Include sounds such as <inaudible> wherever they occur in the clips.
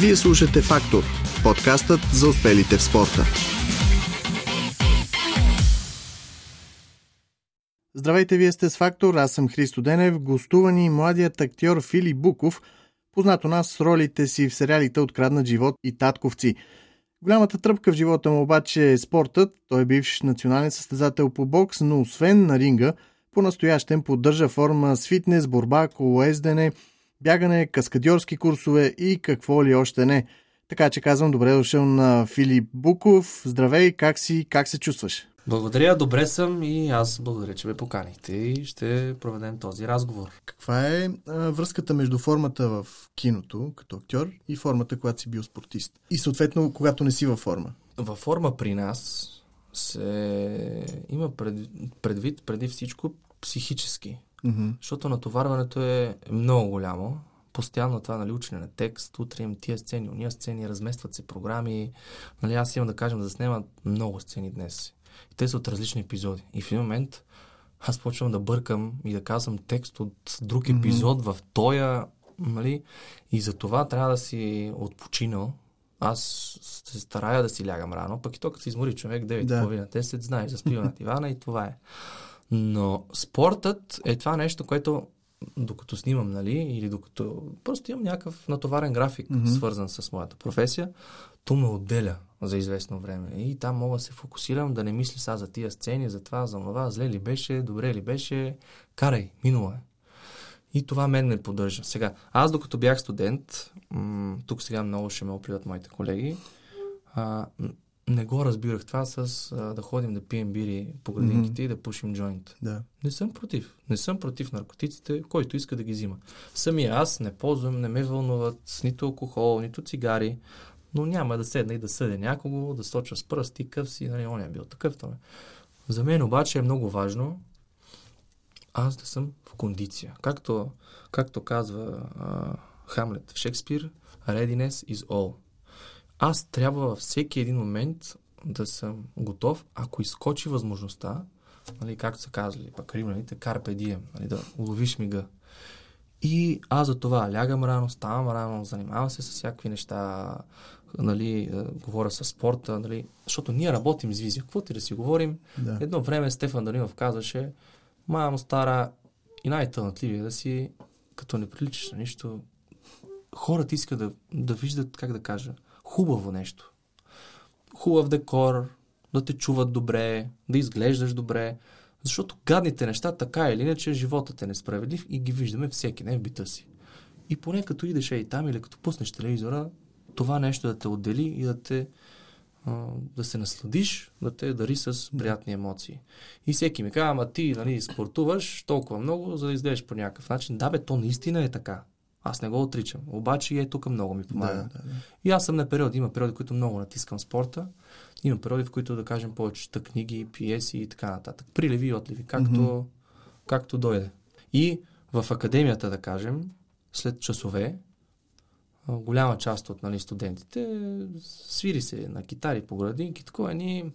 Вие слушате Фактор – подкастът за успелите в спорта. Здравейте, вие сте с Фактор, аз съм Христо Денев, гостувани младият актьор Фили Буков, познат у нас с ролите си в сериалите Откраднат живот и Татковци. Голямата тръпка в живота му обаче е спортът. Той е бивш национален състезател по бокс, но освен на ринга, по-настоящен поддържа форма с фитнес, борба, колоездене, бягане, каскадьорски курсове и какво ли още не. Така че казвам добре дошъл на Филип Буков. Здравей, как си, как се чувстваш? Благодаря, добре съм и аз благодаря, че ме поканихте и ще проведем този разговор. Каква е а, връзката между формата в киното като актьор и формата, когато си бил спортист? И съответно, когато не си във форма? Във форма при нас се има пред, предвид преди всичко психически. Mm-hmm. Защото натоварването е много голямо. Постоянно това, нали, учене на текст, утре имам тия сцени, уния сцени, разместват се програми. Нали, аз имам да кажем да снимат много сцени днес. И те са от различни епизоди. И в един момент аз почвам да бъркам и да казвам текст от друг епизод mm-hmm. в тоя, нали? И за това трябва да си отпочинал. Аз се старая да си лягам рано, пък и то като се измори човек 9.30, да. 10, знаеш, заспива на <laughs> дивана и това е. Но спортът е това нещо, което докато снимам, нали, или докато просто имам някакъв натоварен график, mm-hmm. свързан с моята професия, то ме отделя за известно време. И там мога да се фокусирам, да не мисля сега за тия сцени, за това, за това, зле ли беше, добре ли беше, карай, минало е. И това мен ме поддържа. Сега, аз докато бях студент, м- тук сега много ще ме оплюват моите колеги, а, не го разбирах това с а, да ходим да пием бири по градинките mm-hmm. и да пушим джойнт. Да. Не съм против. Не съм против наркотиците, който иска да ги взима. Самия аз не ползвам, не ме вълнуват с нито алкохол, нито цигари, но няма да седна и да съдя някого, да соча с пръст и къв си, нали, он е бил такъв. Това. За мен обаче е много важно аз да съм в кондиция. Както, както казва а, Хамлет в Шекспир, readiness is all. Аз трябва във всеки един момент да съм готов, ако изкочи възможността, нали, както са казали пък римляните, карпе дием, нали, да уловиш мига. И аз за това лягам рано, ставам рано, занимавам се с всякакви неща, нали, е, говоря с спорта, нали, защото ние работим с визия. Какво ти да си говорим? Да. Едно време Стефан Данилов казваше, мамо стара и най-тълнатливия да си, като не приличаш на нищо, хората искат да, да виждат, как да кажа, хубаво нещо. Хубав декор, да те чуват добре, да изглеждаш добре. Защото гадните неща, така или иначе, животът е несправедлив и ги виждаме всеки ден в бита си. И поне като идеш и там или като пуснеш телевизора, това нещо да те отдели и да те да се насладиш, да те дари с приятни емоции. И всеки ми казва, ама ти нали, спортуваш толкова много, за да изглеждаш по някакъв начин. Да, бе, то наистина е така. Аз не го отричам. Обаче и е тук много ми помага. Да, да, да. И аз съм на периоди. Има периоди, в които много натискам спорта. Има периоди, в които, да кажем, повече чета книги, пиеси и така нататък. Приливи и отливи, както, mm-hmm. както дойде. И в академията, да кажем, след часове, голяма част от нали, студентите свири се на китари по градинки, такова ни,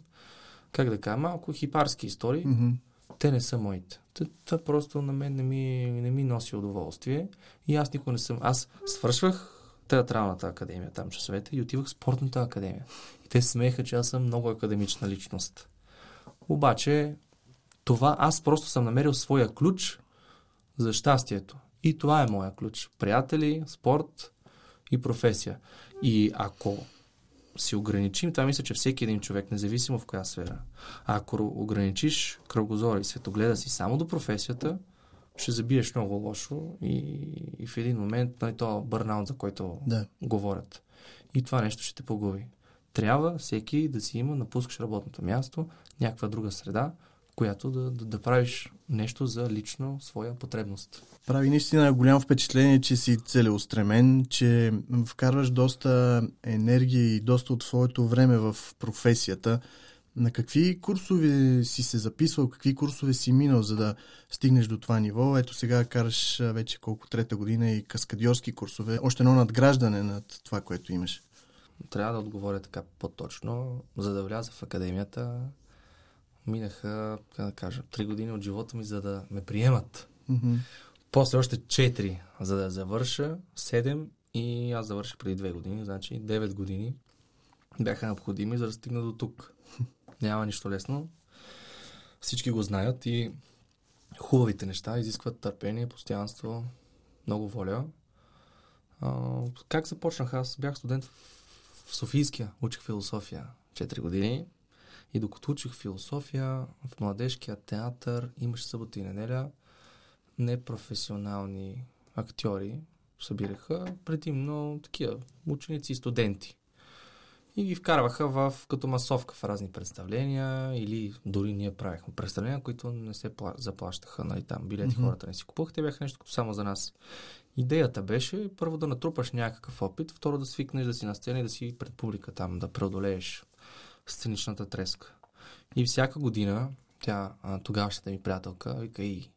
как да кажа, малко хипарски истории. Mm-hmm. Те не са моите. Това просто на мен не ми, не ми носи удоволствие. И аз никога не съм. Аз свършвах театралната академия, там часовете, и отивах в спортната академия. И те смееха, че аз съм много академична личност. Обаче, това аз просто съм намерил своя ключ за щастието. И това е моя ключ. Приятели, спорт и професия. И ако си ограничим, това мисля, че всеки един човек, независимо в коя сфера, ако ограничиш кръгозора и светогледа си само до професията, ще забиеш много лошо и, и в един момент нали, то бърнаут, за който да. говорят. И това нещо ще те погуби. Трябва всеки да си има, напускаш работното място, някаква друга среда, която да, да, да правиш нещо за лично своя потребност. Прави наистина голямо впечатление, че си целеустремен, че вкарваш доста енергия и доста от твоето време в професията. На какви курсове си се записвал, какви курсове си минал, за да стигнеш до това ниво? Ето сега караш вече колко трета година и каскадиорски курсове. Още едно надграждане над това, което имаш. Трябва да отговоря така по-точно. За да вляза в академията, минаха, как да кажа, три години от живота ми, за да ме приемат. Mm-hmm. После още четири, за да завърша, седем И аз завърших преди две години, значи 9 години бяха необходими, за да стигна до тук. <laughs> Няма нищо лесно. Всички го знаят и хубавите неща изискват търпение, постоянство, много воля. А, как започнах? Аз бях студент в Софийския, учих философия 4 години. И докато учих философия, в младежкия театър имаше събота и неделя непрофесионални актьори събираха предимно такива ученици и студенти. И ги вкарваха в, като масовка в разни представления или дори ние правихме представления, които не се пла, заплащаха. Нали, там билети mm-hmm. хората не си купуваха, те бяха нещо като само за нас. Идеята беше първо да натрупаш някакъв опит, второ да свикнеш да си на сцена и да си пред публика там, да преодолееш сценичната треска. И всяка година тя, тогавашната ми приятелка, вика и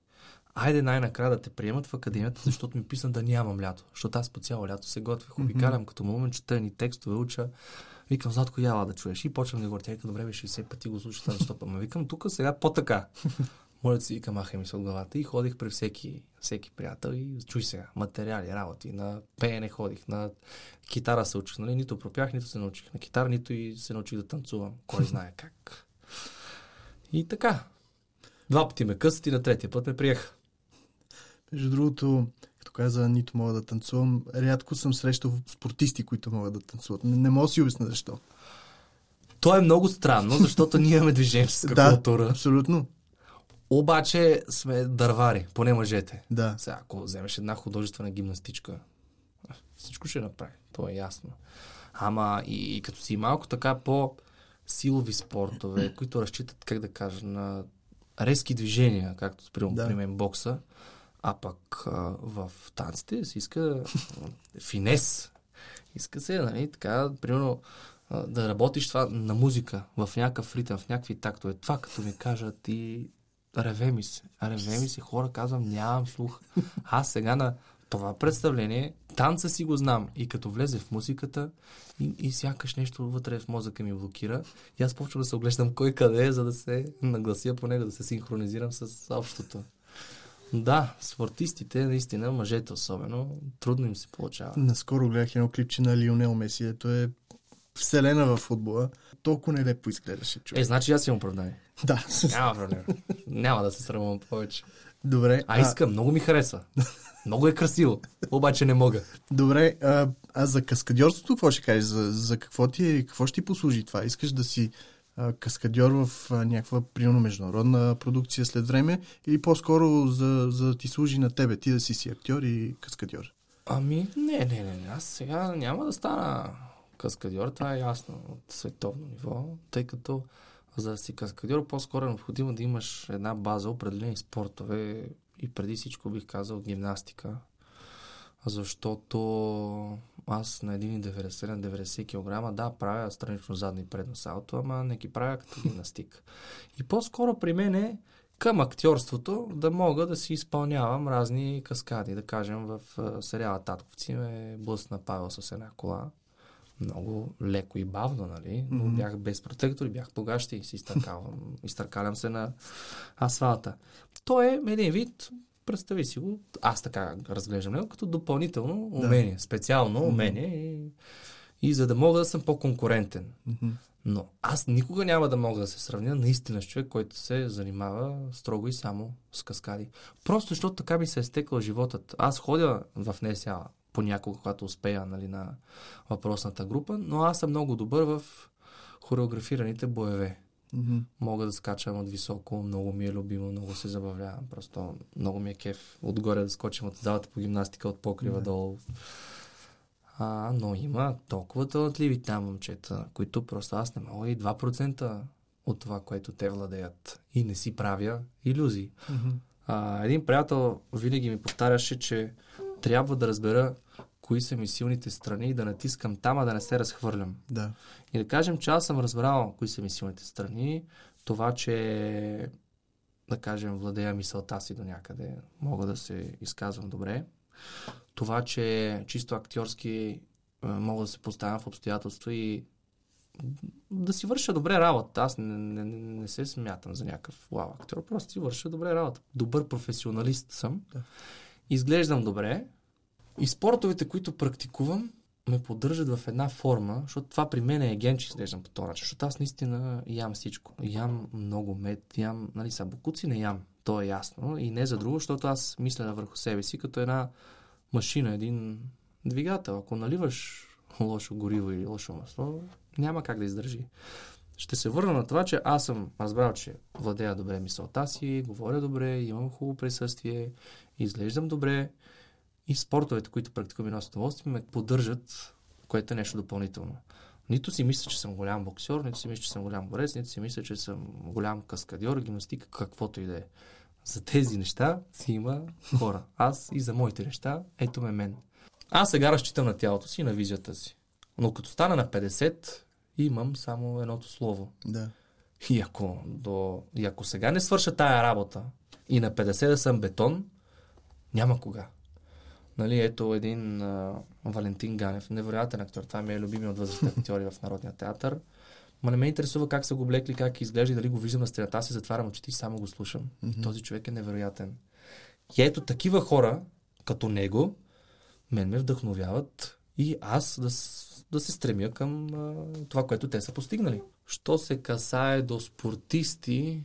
айде най-накрая да те приемат в академията, защото ми писна да нямам лято. Защото аз по цяло лято се готвих, обикалям mm-hmm. като момент, чета ни текстове, уча. Викам, Златко, яла да чуеш. И почвам да говоря, тя добре, бе, 60 пъти го слушах тази стопа. Ма викам, тук сега по-така. Моля си, викам, маха ми се от главата. И ходих при всеки, всеки приятел и чуй сега, материали, работи. На пеене ходих, на китара се учих. Нали? Нито пропях, нито се научих. На китара, нито и се научих да танцувам. Кой знае <laughs> как. И така. Два пъти ме късат и на третия път ме приеха. Между другото, като каза, нито мога да танцувам, рядко съм срещал спортисти, които могат да танцуват. Не, не мога да си обясня защо. То е много странно, защото ние имаме движенческа <laughs> да, култура. абсолютно. Обаче сме дървари, поне мъжете. Да. Сега, ако вземеш една художествена гимнастичка, всичко ще направи. То е ясно. Ама и, и като си малко така по силови спортове, <clears throat> които разчитат, как да кажа, на резки движения, както при, да. при мен бокса, а пък а, в танците се иска финес. Иска се, нали, така, примерно, да работиш това на музика, в някакъв ритъм, в някакви тактове. Това като ми кажат и реве ми се. Реве ми се, хора, казвам, нямам слух. Аз сега на това представление, танца си го знам. И като влезе в музиката, и, и сякаш нещо вътре в мозъка ми блокира. И аз почвам да се оглеждам кой къде е, за да се наглася по него, да се синхронизирам с общото. Да, спортистите, наистина, мъжете особено, трудно им се получава. Наскоро гледах едно клипче на Лионел Меси, ето е вселена в футбола. Толкова нелепо изглеждаше човек. Е, значи аз имам оправдание. Да. Няма проблем. Няма да се срамувам повече. Добре. А, а искам, много ми харесва. Много е красиво, обаче не мога. Добре, а, а за каскадьорството какво ще кажеш? За, за какво, ти, какво ще ти послужи това? Искаш да си каскадьор в някаква, примерно, международна продукция след време или по-скоро за, за да ти служи на тебе, ти да си си актьор и каскадьор? Ами, не, не, не, не. Аз сега няма да стана каскадьор, това е ясно от световно ниво, тъй като за да си каскадьор по-скоро е необходимо да имаш една база, определени спортове и преди всичко бих казал гимнастика, защото аз на 1,90 кг, да, правя странично задно и предно салто, ама не ги правя като <laughs> гимнастик. И по-скоро при мен е към актьорството да мога да си изпълнявам разни каскади. Да кажем, в сериала Татковци ме блъсна Павел с една кола. Много леко и бавно, нали? Но mm-hmm. бях без протектори, бях по гащи и си изтъркавам. <laughs> изтъркалям се на асфалта. То е един вид представи си го, аз така разглеждам него, като допълнително умение, да. специално умение и, и за да мога да съм по-конкурентен. Mm-hmm. Но аз никога няма да мога да се сравня наистина с човек, който се занимава строго и само с каскади. Просто защото така ми се е стекал животът. Аз ходя в НСА понякога, когато успея нали, на въпросната група, но аз съм много добър в хореографираните боеве. Mm-hmm. Мога да скачам от високо, много ми е любимо, много се забавлявам. Просто много ми е кеф отгоре да скочим от залата по гимнастика, от покрива mm-hmm. долу. А, но има толкова талантливи там момчета, които просто аз не мога и 2% от това, което те владеят. И не си правя иллюзии. Mm-hmm. А, един приятел винаги ми повтаряше, че трябва да разбера кои са ми силните страни и да натискам там, а да не се разхвърлям. Да. И да кажем, че аз съм разбрал кои са ми силните страни, това, че да кажем, владея мисълта си до някъде, мога да се изказвам добре. Това, че чисто актьорски мога да се поставям в обстоятелства и да си върша добре работа. Аз не, не, не се смятам за някакъв вау актьор, просто си върша добре работа. Добър професионалист съм. Да. Изглеждам добре, И спортовете, които практикувам, ме поддържат в една форма, защото това при мен е ген, че изглеждам по този начин, защото аз наистина ям всичко. Ям много мед, ям, нали са, букуци не ям, то е ясно. И не за друго, защото аз мисля върху себе си като една машина, един двигател. Ако наливаш лошо гориво или лошо масло, няма как да издържи. Ще се върна на това, че аз съм разбрал, че владея добре мисълта си, говоря добре, имам хубаво присъствие, изглеждам добре и спортовете, които практикувам и на удоволствие, ме поддържат, което е нещо допълнително. Нито си мисля, че съм голям боксер, нито си мисля, че съм голям борец, нито си мисля, че съм голям каскадьор, гимнастика, каквото и да е. За тези неща си има хора. Аз и за моите неща, ето ме мен. Аз сега разчитам на тялото си и на визията си. Но като стана на 50, имам само едното слово. Да. И ако, до... и ако сега не свърша тая работа и на 50 да съм бетон, няма кога. Нали, ето един а, Валентин Ганев, невероятен актьор. Това ми е любими от възрастните актьори в Народния театър. Ма не ме интересува как са го облекли, как изглежда и дали го виждам на стената. Аз си затварям очите и само го слушам. Mm-hmm. Този човек е невероятен. И ето такива хора, като него, мен ме вдъхновяват и аз да, да се стремя към а, това, което те са постигнали. Що се касае до спортисти,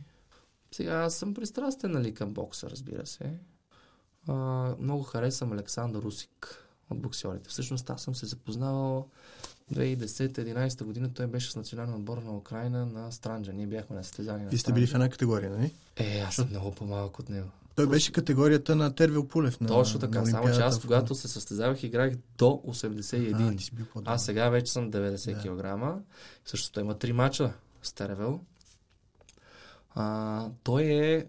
сега аз съм пристрастен нали, към бокса, разбира се. А, много харесвам Александър Русик от боксерите. Всъщност аз съм се запознавал 2010-2011 година. Той беше с националния отбор на Украина на Странджа. Ние бяхме на състезание. Вие сте били в една категория, нали? Е, аз съм много по-малък от него. Той беше категорията на Тервил Пулев. На, Точно така, на само че аз когато се състезавах, играх до 81. А, ти си бил по-добър. Аз сега вече съм 90 да. кг. Също той има три мача с Теревел. А, той е...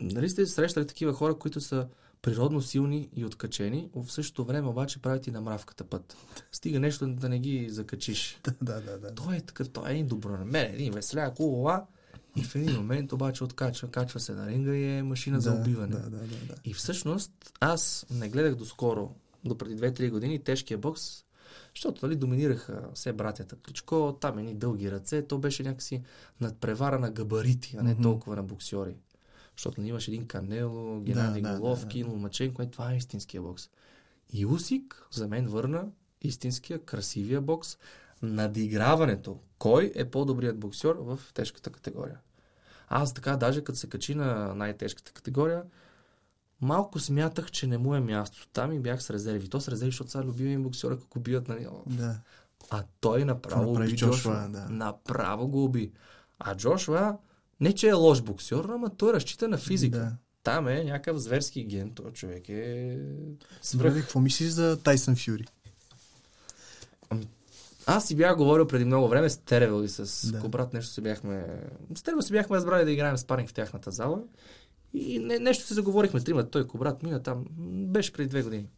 Нали сте срещали такива хора, които са природно силни и откачени, в същото време обаче правят и на мравката път. Стига нещо да не ги закачиш. <laughs> Да, да, да. Той е такъв, той е един добронамерен, един веселя, хубава. И в един момент обаче откачва, качва се на ринга и е машина за да, убиване. Да, да, да, да. И всъщност аз не гледах доскоро, до преди 2-3 години, тежкия бокс, защото нали, доминираха все братята Кличко, там едни дълги ръце, то беше някакси надпревара на габарити, а не Мгм. толкова на боксьори. Защото нали, имаш един Канело, Геннадий да, да, Головкин, Ломаченко, е, това е истинския бокс. И Усик за мен върна истинския, красивия бокс, надиграването. Кой е по-добрият боксер в тежката категория? Аз така, даже като се качи на най-тежката категория, малко смятах, че не му е място. Там и бях с резерви. То с резерви, защото сега любими боксера, ако бият, нали? да. А той направо уби Джошуа, Джошуа. да. Направо го уби. А Джошуа, не че е лош боксер, ама той разчита на физика. Да. Там е някакъв зверски ген. Той човек е Добре, свръх. какво мислиш за Тайсън Фюри? Аз си бях говорил преди много време с Теревел и с Да. да. Кобрат нещо се бяхме... С Теревел се бяхме разбрали да играем спаринг в тяхната зала. И не, нещо се заговорихме трима. Той Кобрат мина там. Беше преди две години.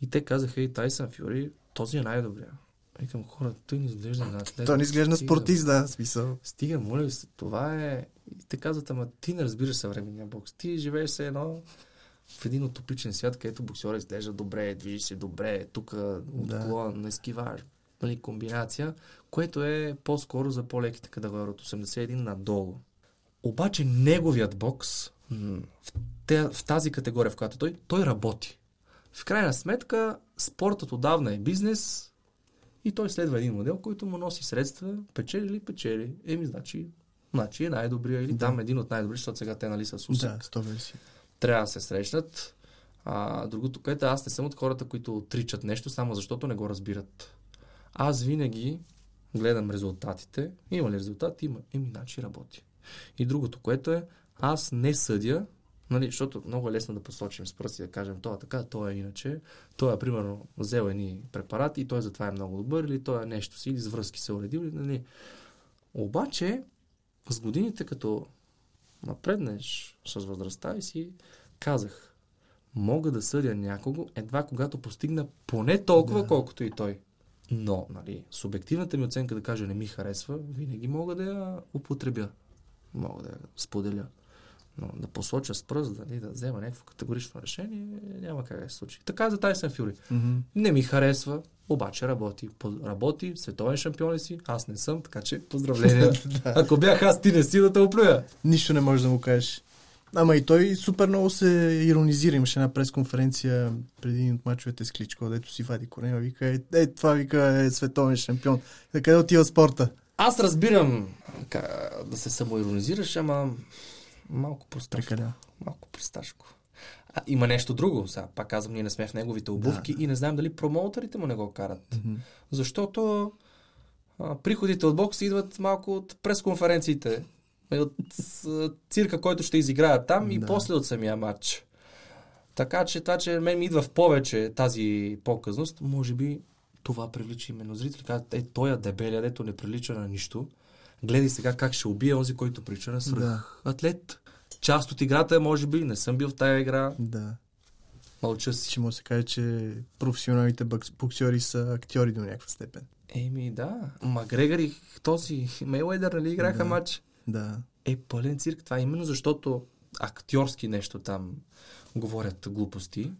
И те казаха и Тайсън Фюри, този е най-добрия. Викам, хора, той не изглежда на атлет. Той не изглежда на спортист, да, смисъл. Стига, моля ви се, това е... И те казват, ама ти не разбираш съвременния бокс. Ти живееш се едно в един утопичен свят, където боксера изглежда добре, движи се добре, тук отклон, не скиваш, нали, комбинация, което е по-скоро за по-леките категории от 81 надолу. Обаче неговият бокс в, те, в тази категория, в която той, той работи. В крайна сметка, спортът отдавна е бизнес и той следва един модел, който му носи средства, печели или печели. Еми, значи, значи е най-добрия или Да. там един от най-добри, защото сега те нали са с Да, 100 версии. трябва да се срещнат. А, другото, което аз не съм от хората, които отричат нещо, само защото не го разбират. Аз винаги гледам резултатите. Има ли резултат? Има. Еми, значи работи. И другото, което е, аз не съдя, нали, защото много е лесно да посочим с пръсти, да кажем, това така, то е иначе. Той е, примерно, взел едни препарати и той затова е много добър, или той е нещо си, или с връзки се е уредил, нали. Обаче, с годините, като напреднеш с възрастта и си казах, мога да съдя някого едва когато постигна поне толкова, да. колкото и той. Но, нали, субективната ми оценка да кажа не ми харесва, винаги мога да я употребя. Мога да я споделя. Но да посоча с пръст, дали, да взема някакво категорично решение, няма как да се случи. Така за Тайсън Фюри. Мгм. Не ми харесва, обаче работи. Работи, световен шампион ли си? Аз не съм, така че поздравления. <laughs> Ако бях аз, ти не си да те оплюя. Нищо не можеш да му кажеш. Ама и той супер много се иронизира. Имаше една пресконференция преди един от мачовете с Кличко, дето си вади корема, вика, е, е, това вика е световен шампион. Да къде отива спорта? Аз разбирам ка, да се самоиронизираш, ама малко просташко. Малко просташко. А, има нещо друго. Сега, пак казвам, ние не сме в неговите обувки Да. и не знаем дали промоутерите му не го карат. Мгм. Защото а, приходите от бокс идват малко от пресконференциите, от а, цирка, който ще изиграят там и Да. после от самия матч. Така че това, че мен ми идва в повече тази показност, може би това привлича именно зрители. Казват, е, той е дебеля, дето не прилича на нищо. Гледай сега как ще убие онзи, който прилича на свръх атлет. Част от играта е, може би, не съм бил в тая игра, Да. мълча си. Ще му се каже, че професионалните боксьори са актьори до някаква степен. Еми да, Макгрегор и този Мейлайдър, нали играха Да. матч? Да. е пълен цирк. Това е именно защото актьорски нещо там говорят глупости.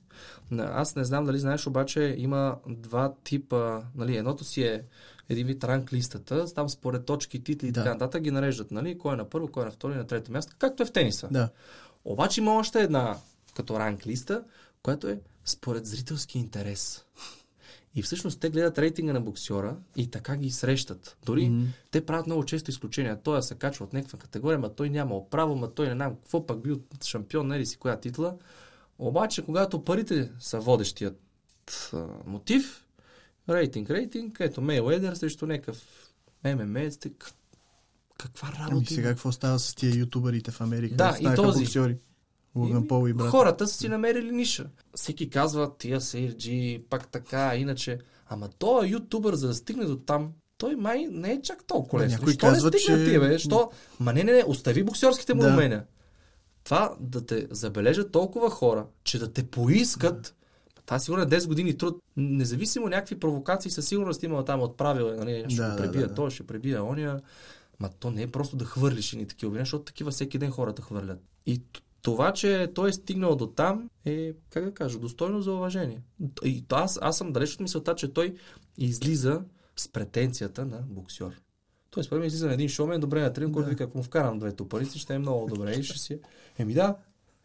Аз не знам дали знаеш, обаче има два типа. Нали, едното си е един вид ранг листата, там според точки, титли и Да. така нататък ги нареждат. Нали? Кой е на първо, кой е на второ и на трето място, както е в тениса. Да. Обаче има още една като ранг листа, която е според зрителски интерес. И всъщност те гледат рейтинга на боксера и така ги срещат. Дори Мгм. те правят много често изключения. Той се качва от някаква категория, ма той няма право, ма той не знам какво пък бил шампион, не ли си коя титла. Обаче, когато парите са водещият а, мотив, рейтинг, рейтинг, ето Мейледър срещу някакъв ММА, каква работа Ами сега какво става с тия ютубърите в Америка? Да, и този. боксьори. Логан Пол и брат. Хората са си намерили ниша. Всеки казва, тия са ирджи, пак така, иначе. Ама той ютубър, за да стигне до там, той май не е чак толкова лесно. някой Що казва, не стигна че- ти, бе? Що? Ма не, не, не, остави боксерските му Да. умения. Това да те забележат толкова хора, че да те поискат, това сигурно е 10 години труд. Независимо някакви провокации, със сигурност има там отправил, е, нали, ще Да, го да, пребия, да. той ще пребия ония. Ма то не е просто да хвърлиш ни такива обвинения, защото такива всеки ден хората хвърлят. И това, че той е стигнал до там, е, как да кажа, достойно за уважение. И то аз, аз съм далеч от мисълта, че той излиза с претенцията на боксер. Той според мен излиза на един шоумен, добре на тренинг, който Да. вика, ако му вкарам две тупаници, ще е много добре и ще си... Еми да,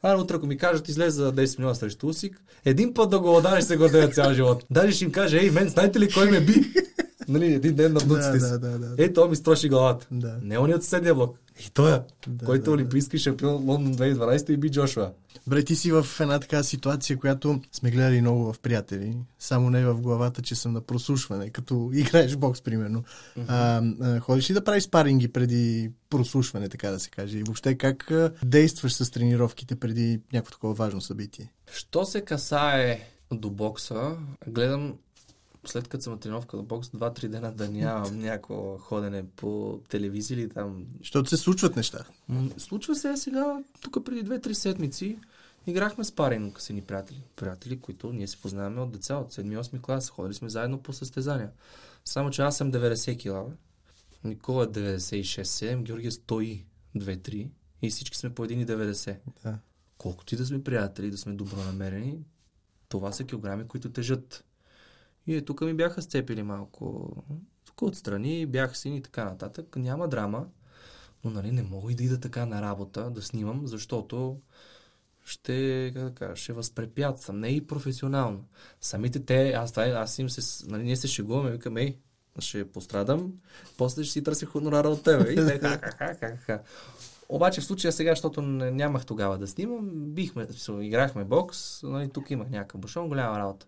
а утре, ако ми кажат, излезе за 10 милиона срещу Усик, един път да го отдадеш се гордея цял живот. Даже ще им каже, ей, мен, знаете ли кой ме би? нали, един ден на Да, внуците да, си. да, да. Ей, той ми строши главата. Да. Не е от съседния блок. И той е, Да, който да, е да. олимпийски шампион Лондон 2012 и би Джошуа. Бре, ти си в една така ситуация, която сме гледали много в приятели. Само не в главата, че съм на прослушване, като играеш бокс, примерно. А, а, ходиш ли да правиш спаринги преди прослушване, така да се каже? И въобще как действаш с тренировките преди някакво такова важно събитие? Що се касае до бокса, гледам след като съм на тренировка на бокс, 2-3 дена да нямам <laughs> някакво ходене по телевизия или там. Защото се случват неща. М, Случва се сега, тук преди 2-3 седмици, играхме спаринг с едни приятели. Приятели, които ние се познаваме от деца, от 7-8 клас. Ходили сме заедно по състезания. Само, че аз съм 90 кила. Никола е 96-7, Георги е 102-3 и всички сме по 1,90. Да. Колкото и да сме приятели, да сме добронамерени, това са килограми, които тежат. И тук ми бяха сцепили малко. Тук отстрани, бях син и така нататък. Няма драма, но нали не мога и да ида така на работа да снимам, защото ще, как да кажа, ще възпрепятствам. Не и професионално. Самите те, аз, е- аз им се, нали, ние се шегуваме, викаме, ей, ще пострадам, после ще си търся хонорара от тебе. И те, ха, ха, ха, ха. Обаче в случая сега, защото нямах тогава да снимам, бихме, играхме бокс, нали, тук имах някакъв бушон, голяма работа.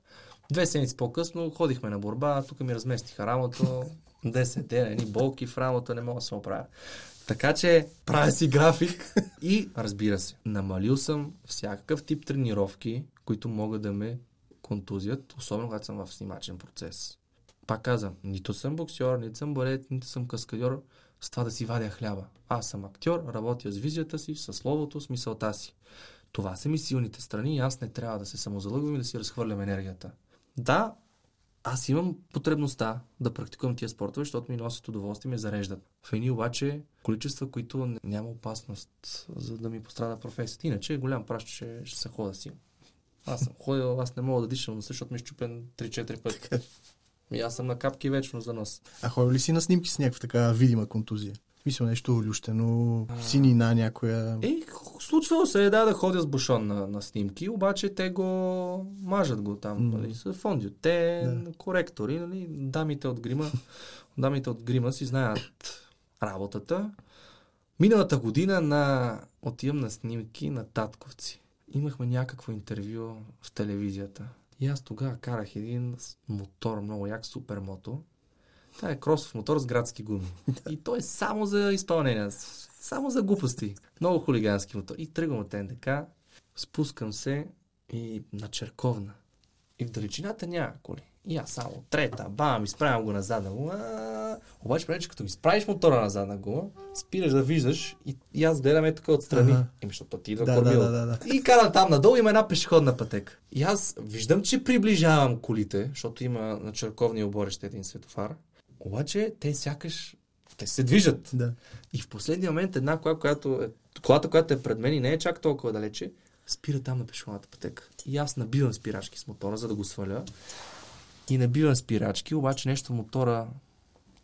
Две седмици по-късно ходихме на борба, тук ми разместиха рамото, <laughs> 10 дена, едни болки в рамото, не мога да се оправя. Така че правя си график и разбира се, намалил съм всякакъв тип тренировки, които могат да ме контузият, особено когато съм в снимачен процес. Пак казвам, нито съм боксер, нито съм балет, нито съм каскадьор, с това да си вадя хляба. Аз съм актьор, работя с визията си, с словото, с мисълта си. Това са ми силните страни и аз не трябва да се самозалъгвам и да си разхвърлям енергията. Да, аз имам потребността да практикувам тия спортове, защото ми носят удоволствие ме зареждат. В едни обаче количества, които няма опасност за да ми пострада професията. Иначе голям праш, че ще се хода си. Аз съм ходил, аз не мога да дишам носа, защото ми е щупен 3-4 пъти. И аз съм на капки вечно за нос. А ходил ли си на снимки с някаква така видима контузия? Мисля нещо олющено, синина някоя. Е, Случвало се е да, да ходя с бушон на, на снимки, обаче те го мажат го там, М. нали, с фондиоте, Да. коректори, нали, дамите от грима, дамите от грима си знаят работата. Миналата година на... отивам на снимки на Татковци. Имахме някакво интервю в телевизията. И аз тогава карах един мотор, много як супермото. Това е кросов мотор с градски гуми. И той е само за изпълнение. Само за глупости. Много хулигански мотор. И тръгвам от НДК, спускам се и на Черковна. И в далечината няма коли. И аз само трета, бам, изправям го на задна гума. Обаче, преди, като изправиш мотора на задна гума, спираш да виждаш и, и аз гледам е тук отстрани. Ага. Еми, защото ти идва Да, кормило. да, да, да, И карам там надолу, има една пешеходна пътека. И аз виждам, че приближавам колите, защото има на черковния оборище един светофар. Обаче те сякаш те се движат. Да. И в последния момент една кола, която е, колата, която е пред мен и не е чак толкова далече, спира там на пешеходната пътека. И аз набивам спирачки с мотора, за да го сваля. И набивам спирачки, обаче нещо мотора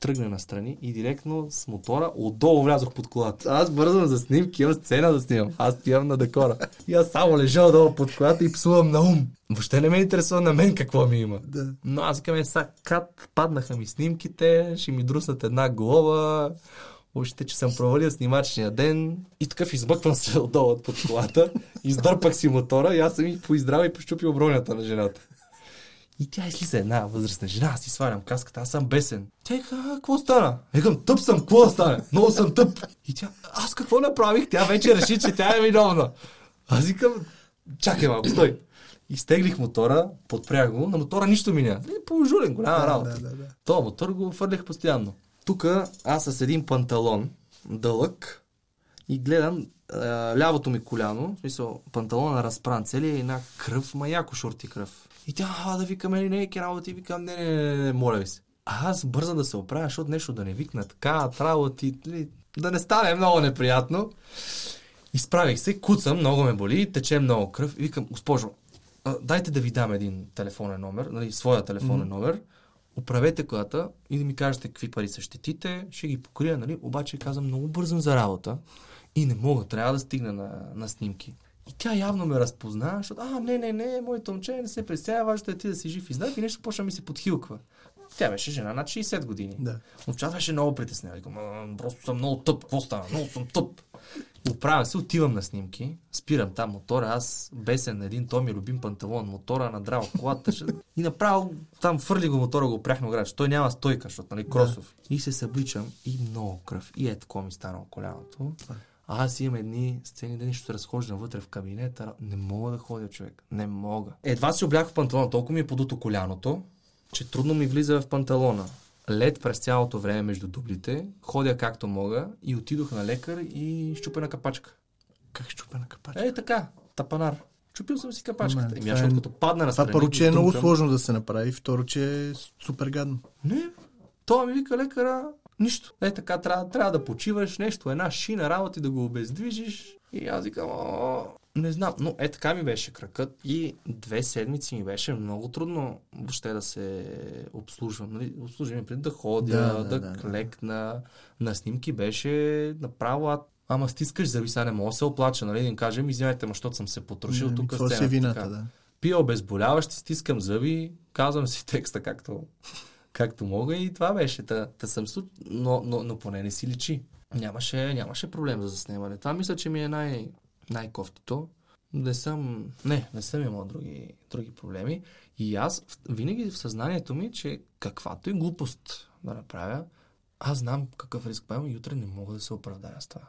тръгне настрани и директно с мотора отдолу влязох под колата. Аз бързам за снимки, имам сцена да снимам. Аз стоявам на декора. И аз само лежа отдолу под колата и псувам на ум. Въобще не ме интересува на мен какво ми има. Да. Но аз викам, е, са кат, паднаха ми снимките, ще ми друснат една глава, още, че съм провалил снимачния ден. И такъв избъквам се <laughs> отдолу под колата, издърпах си мотора и аз съм и поиздрал и пощупил бронята на жената. И тя излиза една възрастна жена, аз си свалям каската, аз съм бесен. Тя вика, «А, какво стана? Викам, тъп съм, какво да стане? Много съм тъп. И тя, аз какво направих? Тя вече реши, че тя е виновна. Аз викам, чакай малко, стой. Изтеглих мотора, подпрях го, на мотора нищо ми няма. Положулен, голяма Да, работа. да, да, да. Това мотор го фърлях постоянно. Тук аз с един панталон, дълъг, и гледам а, лявото ми коляно, в смисъл панталона разпран, целият е една кръв, ма яко шорти кръв. И тя, а, да викаме ли, не е работа, и викам, не, не, не, не, моля ви се. А аз бързам да се оправя, защото нещо да не викна така, работи, нали, да не стане много неприятно. Изправих се, куцам, много ме боли, тече много кръв и викам, госпожо, дайте да ви дам един телефонен номер, нали, своя телефонен номер, оправете колата и да ми кажете какви пари са щетите, ще ги покрия, нали, обаче казвам, много бързам за работа и не мога, трябва да стигна на, на снимки. И тя явно ме разпозна, защото, а, не, не, не, моето момче не се представя, важното е ти да си жив и здрав и нещо почна ми се подхилква. Тя беше жена над 60 години. Да. Момчето беше много притеснена. Викам, «А, просто съм много тъп. Какво стана? Много съм тъп. Оправям се, отивам на снимки, спирам там мотора, аз бесен на един, той ми е любим панталон, мотора надрал колата ще... и направо там фърли го мотора, го прях на грач. Той няма стойка, защото нали кросов. И се събличам и много кръв. И е тако ми стана коляното. А аз имам едни сцени, да нищо се разхождам вътре в кабинета. Не мога да ходя, човек. Не мога. Едва си облях в панталона, толкова ми е подуто коляното, че трудно ми влиза в панталона. Лед през цялото време между дублите, ходя както мога и отидох на лекар и щупена капачка. Как щупена капачка? Е, така, тапанар. Чупил съм си капачката. Еми, това аз, е- защото като падна на Това страни, първо, че е много сложно да се направи, второ, че е супер гадно. Не, той ми вика лекара, нищо. Е така, трябва, трябва да почиваш нещо, една шина работи да го обездвижиш. И аз викам, «О, не знам, но е така ми беше кръкът и две седмици ми беше много трудно въобще да се обслужвам. Нали? Обслужвам преди да ходя, Да, да, да, да, да, да. клекна. На снимки беше направо ад. Ама стискаш зъби, сега не мога да се оплача, нали? Да им кажем, извинявайте, ма, защото съм се потрошил Ами, тук Това си вината, така. да. Пия обезболяващи, стискам зъби, казвам си текста както, както мога и това беше. Та, та съм слу... но, но, но поне не си личи. Нямаше, нямаше проблем за заснемане. Това мисля, че ми е най- най-кофтито. Не съм, не, не съм имал други, други проблеми. И аз винаги в съзнанието ми, че каквато и глупост да направя, аз знам какъв риск поемам и утре не мога да се оправдая с това.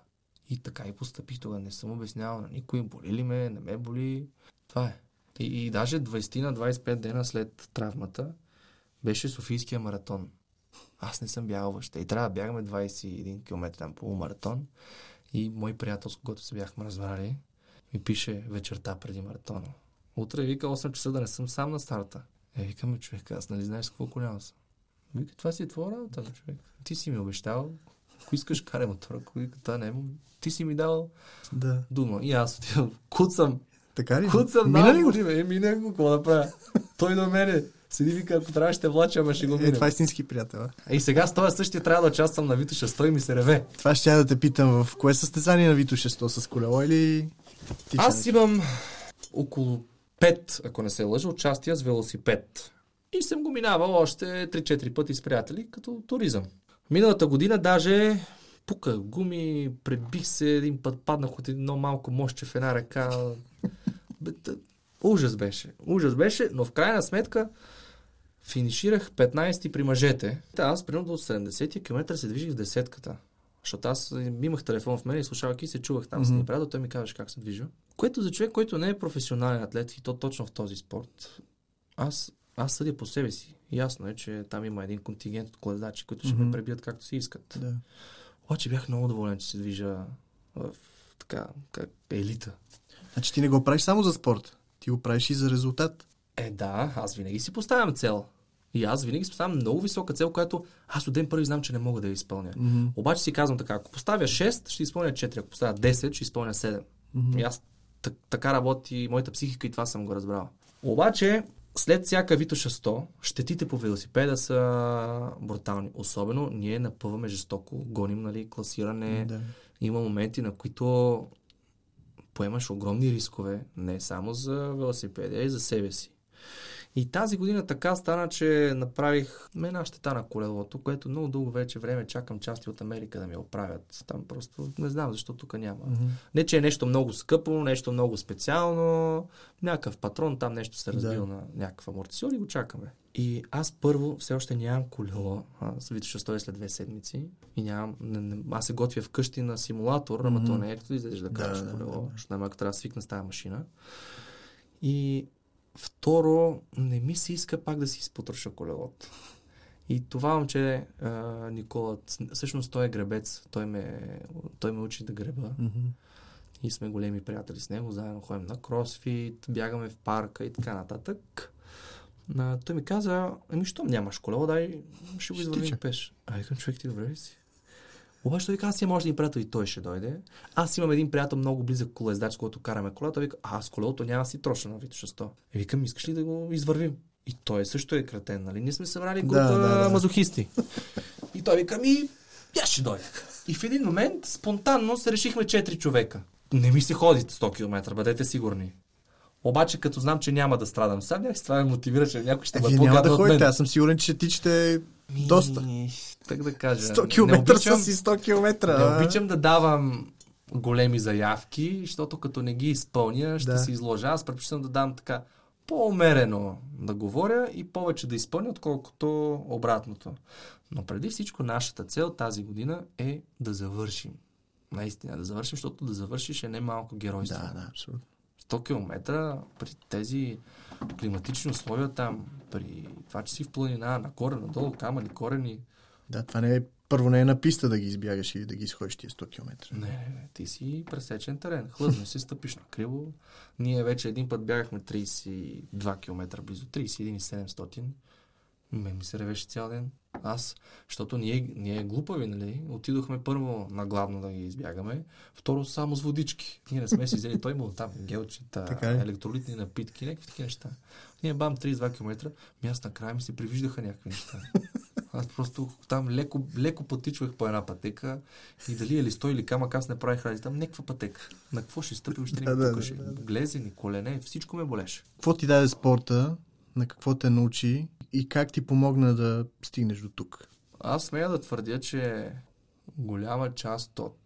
И така и постъпих тогава. Не съм обяснявал на никой, боли ли ме, не ме боли. Това е. И, и даже 20 на 25 дена след травмата беше Софийския маратон. Аз не съм бягал въобще. И трябва да бягаме 21 км там полумаратон. И мой приятел, с когото се бяхме разбрали, ми пише вечерта преди маратона. Утре вика 8 часа да не съм сам на старта. Е, викаме човек, аз нали знаеш какво коляно съм. Вика, това си е твоя работа, бе, човек. Ти си ми обещал, ако искаш карай мотора, ако вика, това не е. Ти си ми дал Да. дума. И аз отивам, куцам, Така ли? Куцам Мина ли го? Е, мина го, какво да правя? Той до мене. Седи вика, ако трябва ще влача, ама ще го Е, минем. това е истински приятел. а? И сега с този същия трябва да участвам на Витоша 100 и ми се реве. Това ще я да те питам в кое състезание на Вито 600 с колело или тичане? Аз имам около 5, ако не се лъжа, участия с велосипед. И съм го минавал още 3-4 пъти с приятели, като туризъм. Миналата година даже пука гуми, пребих се, един път паднах от едно малко мощче в една ръка. Ужас беше. Ужас беше, но в крайна сметка финиширах 15 при мъжете. Та, аз примерно до 70 км се движих в десетката. Защото аз имах телефон в мен и слушалки се чувах там с Мгм. mm приятел, той ми казваше как се движа. Което за човек, който не е професионален атлет и то точно в този спорт, аз, аз съдя по себе си. Ясно е, че там има един контингент от колездачи, които ще Мгм. ме пребият както си искат. Да. Обаче бях много доволен, че се движа в така, как елита. Значи ти не го правиш само за спорт. Ти го правиш и за резултат. Е, да, аз винаги си поставям цел. И аз винаги си поставям много висока цел, която аз от ден първи знам, че не мога да я изпълня. Мгм. Обаче си казвам така, ако поставя 6, ще изпълня 4, ако поставя 10, ще изпълня 7. Мгм. И аз так, така работи моята психика и това съм го разбрал. Обаче, след всяка Витоша 100, щетите по велосипеда са брутални. Особено ние напъваме жестоко, гоним нали, класиране. Да. Има моменти, на които поемаш огромни рискове, не само за велосипеди, а и за себе си. И тази година така стана, че направих една щета на колелото, което много дълго вече време чакам части от Америка да ми оправят. Там просто не знам защо тук няма. Мгм. Не, че е нещо много скъпо, нещо много специално, някакъв патрон, там нещо се разбил Да. на някакъв амортисьор и го чакаме. И аз първо все още нямам колело. Аз Вито ще стоя след две седмици и нямам. Не, не, аз се готвя вкъщи на симулатор, ама Мгм. то не е като излезеш да караш да, колело, да, да. защото няма трябва да свикна с тази машина. И второ, не ми се иска пак да си изпотроша колелото. И това момче, а, Никола, всъщност той е гребец, той ме, той ме учи да греба Мгм. и сме големи приятели с него, заедно ходим на кросфит, бягаме в парка и така нататък. А, той ми каза, ами щом нямаш колело, дай ще го извървим пеш. А викам, човек ти добре ли си? Обаче той каза, аз имам още един приятел и той ще дойде. Аз имам един приятел много близък колездач, с който караме кола. Той вика, а, с колелото няма да си троша на Вито 100. И викам, искаш ли да го извървим? И той също е кретен, нали? Ние сме събрали Да, група да, да. мазохисти. И той вика, ми, я ще дойде. И в един момент, спонтанно, се решихме 4 човека. Не ми се ходи 100 км, бъдете сигурни. Обаче, като знам, че няма да страдам сам, си това ме мотивира, че някой ще Е, няма по-гаден да ходите. Аз съм сигурен, че ще тичате доста. Ми, Как да кажа? 100 не км са си 100 км. не обичам да давам големи заявки, защото като не ги изпълня, ще Да. се изложа. Аз предпочитам да дам така по-умерено да говоря и повече да изпълня, отколкото обратното. Но преди всичко нашата цел тази година е да завършим. Наистина да завършим, защото да завършиш е немалко геройство. Да, да, абсолютно. 100 км при тези климатични условия там, при това, че си в планина, нагоре, надолу, камъни, корени, Да, това не е първо не е на писта да ги избягаш или да ги изходиш тия 100 км. Не, не, не, ти си пресечен терен. Хлъзне се, стъпиш на криво. Ние вече един път бягахме 32 км близо, 31,700. Мен ми се ревеше цял ден. Аз, защото ние, ние глупави, нали? Отидохме първо на главно да ги избягаме, второ само с водички. Ние не сме си взели, той имал там гелчета, ли? електролитни напитки, някакви такива неща. Ние бам 32 км, ми аз накрая ми се привиждаха някакви неща. Аз просто там леко, леко потичвах по една пътека и дали е листо или камък, аз не правих разлика. Там някаква пътека. На какво ще стъпи, още не Да, ми да, пукаше. да, да. Глезени, колене, всичко ме болеше. Какво ти даде спорта, на какво те научи и как ти помогна да стигнеш до тук? Аз смея да твърдя, че голяма част от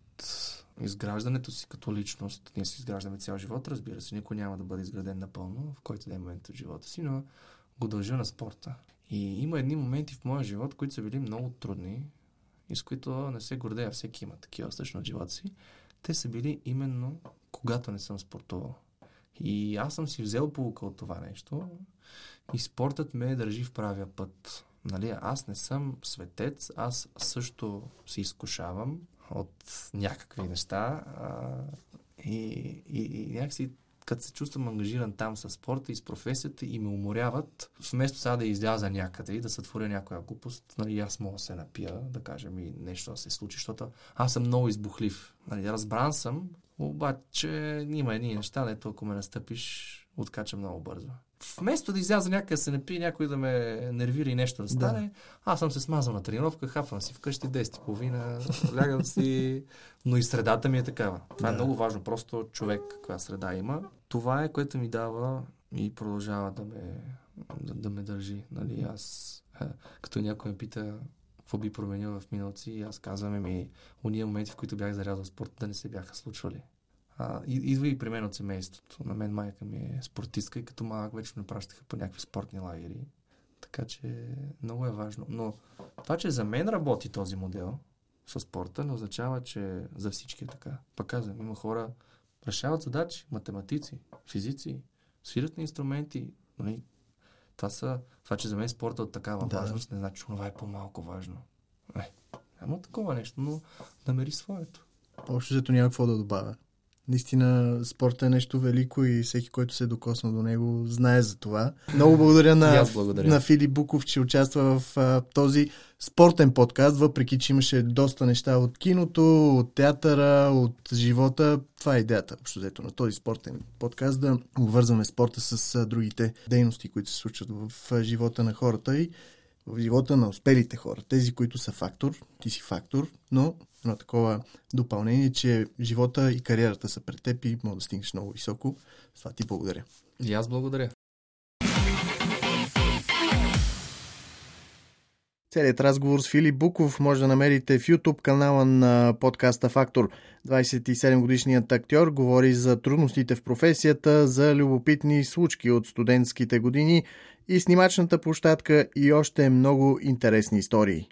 изграждането си като личност, ние си изграждаме цял живот, разбира се, никой няма да бъде изграден напълно, в който да е момент от живота си, но го дължа на спорта. И има едни моменти в моя живот, които са били много трудни и с които не се гордея. Всеки има такива всъщност живота си. Те са били именно когато не съм спортувал. И аз съм си взел полука от това нещо и спортът ме държи в правия път. Нали, аз не съм светец, аз също се изкушавам от някакви неща а, и, и, и някакси като се чувствам ангажиран там с спорта и с професията и ме уморяват, вместо сега да изляза някъде и да сътворя някоя глупост, нали, аз мога да се напия, да кажем и нещо да се случи, защото аз съм много избухлив. Нали, разбран съм, обаче има едни неща, дето ако ме настъпиш, откача много бързо. Вместо да изляза някъде да се напи, някой да ме нервира и нещо да стане, да. аз съм се смазал на тренировка, хапвам си вкъщи 10.30, лягам си, но и средата ми е такава. Това е да. е много важно, просто човек каква среда има. Това е, което ми дава и продължава да ме, да, да ме държи. Нали, аз, като някой ме пита какво би променил в миналото си, аз казвам ми, уния моменти, в които бях зарязал спорт, да не се бяха случвали. А, идва и при мен от семейството. На мен майка ми е спортистка и като малък вече ме пращаха по някакви спортни лагери. Така че много е важно. Но това, че за мен работи този модел с спорта, не означава, че за всички е така. Пак казвам, има хора, решават задачи, математици, физици, свират на инструменти. Нали? Това, са, това, че за мен спорта е от такава да. важност, не значи, че това е по-малко важно. Е, няма такова нещо, но намери своето. Общо взето няма какво да добавя. Наистина спорта е нещо велико и всеки, който се е докоснал до него, знае за това. Много благодаря на, благодаря. на Филип Буков, че участва в а, този спортен подкаст, въпреки че имаше доста неща от киното, от театъра, от живота. Това е идеята, общо взето, на този спортен подкаст, да обвързваме спорта с а, другите дейности, които се случват в а, живота на хората и в живота на успелите хора. Тези, които са фактор, ти си фактор, но едно такова допълнение, че живота и кариерата са пред теб и мога да стигнеш много високо. С това ти благодаря. И аз благодаря. Целият разговор с Филип Буков може да намерите в YouTube канала на подкаста Фактор. 27 годишният актьор говори за трудностите в професията, за любопитни случки от студентските години и снимачната площадка и още много интересни истории.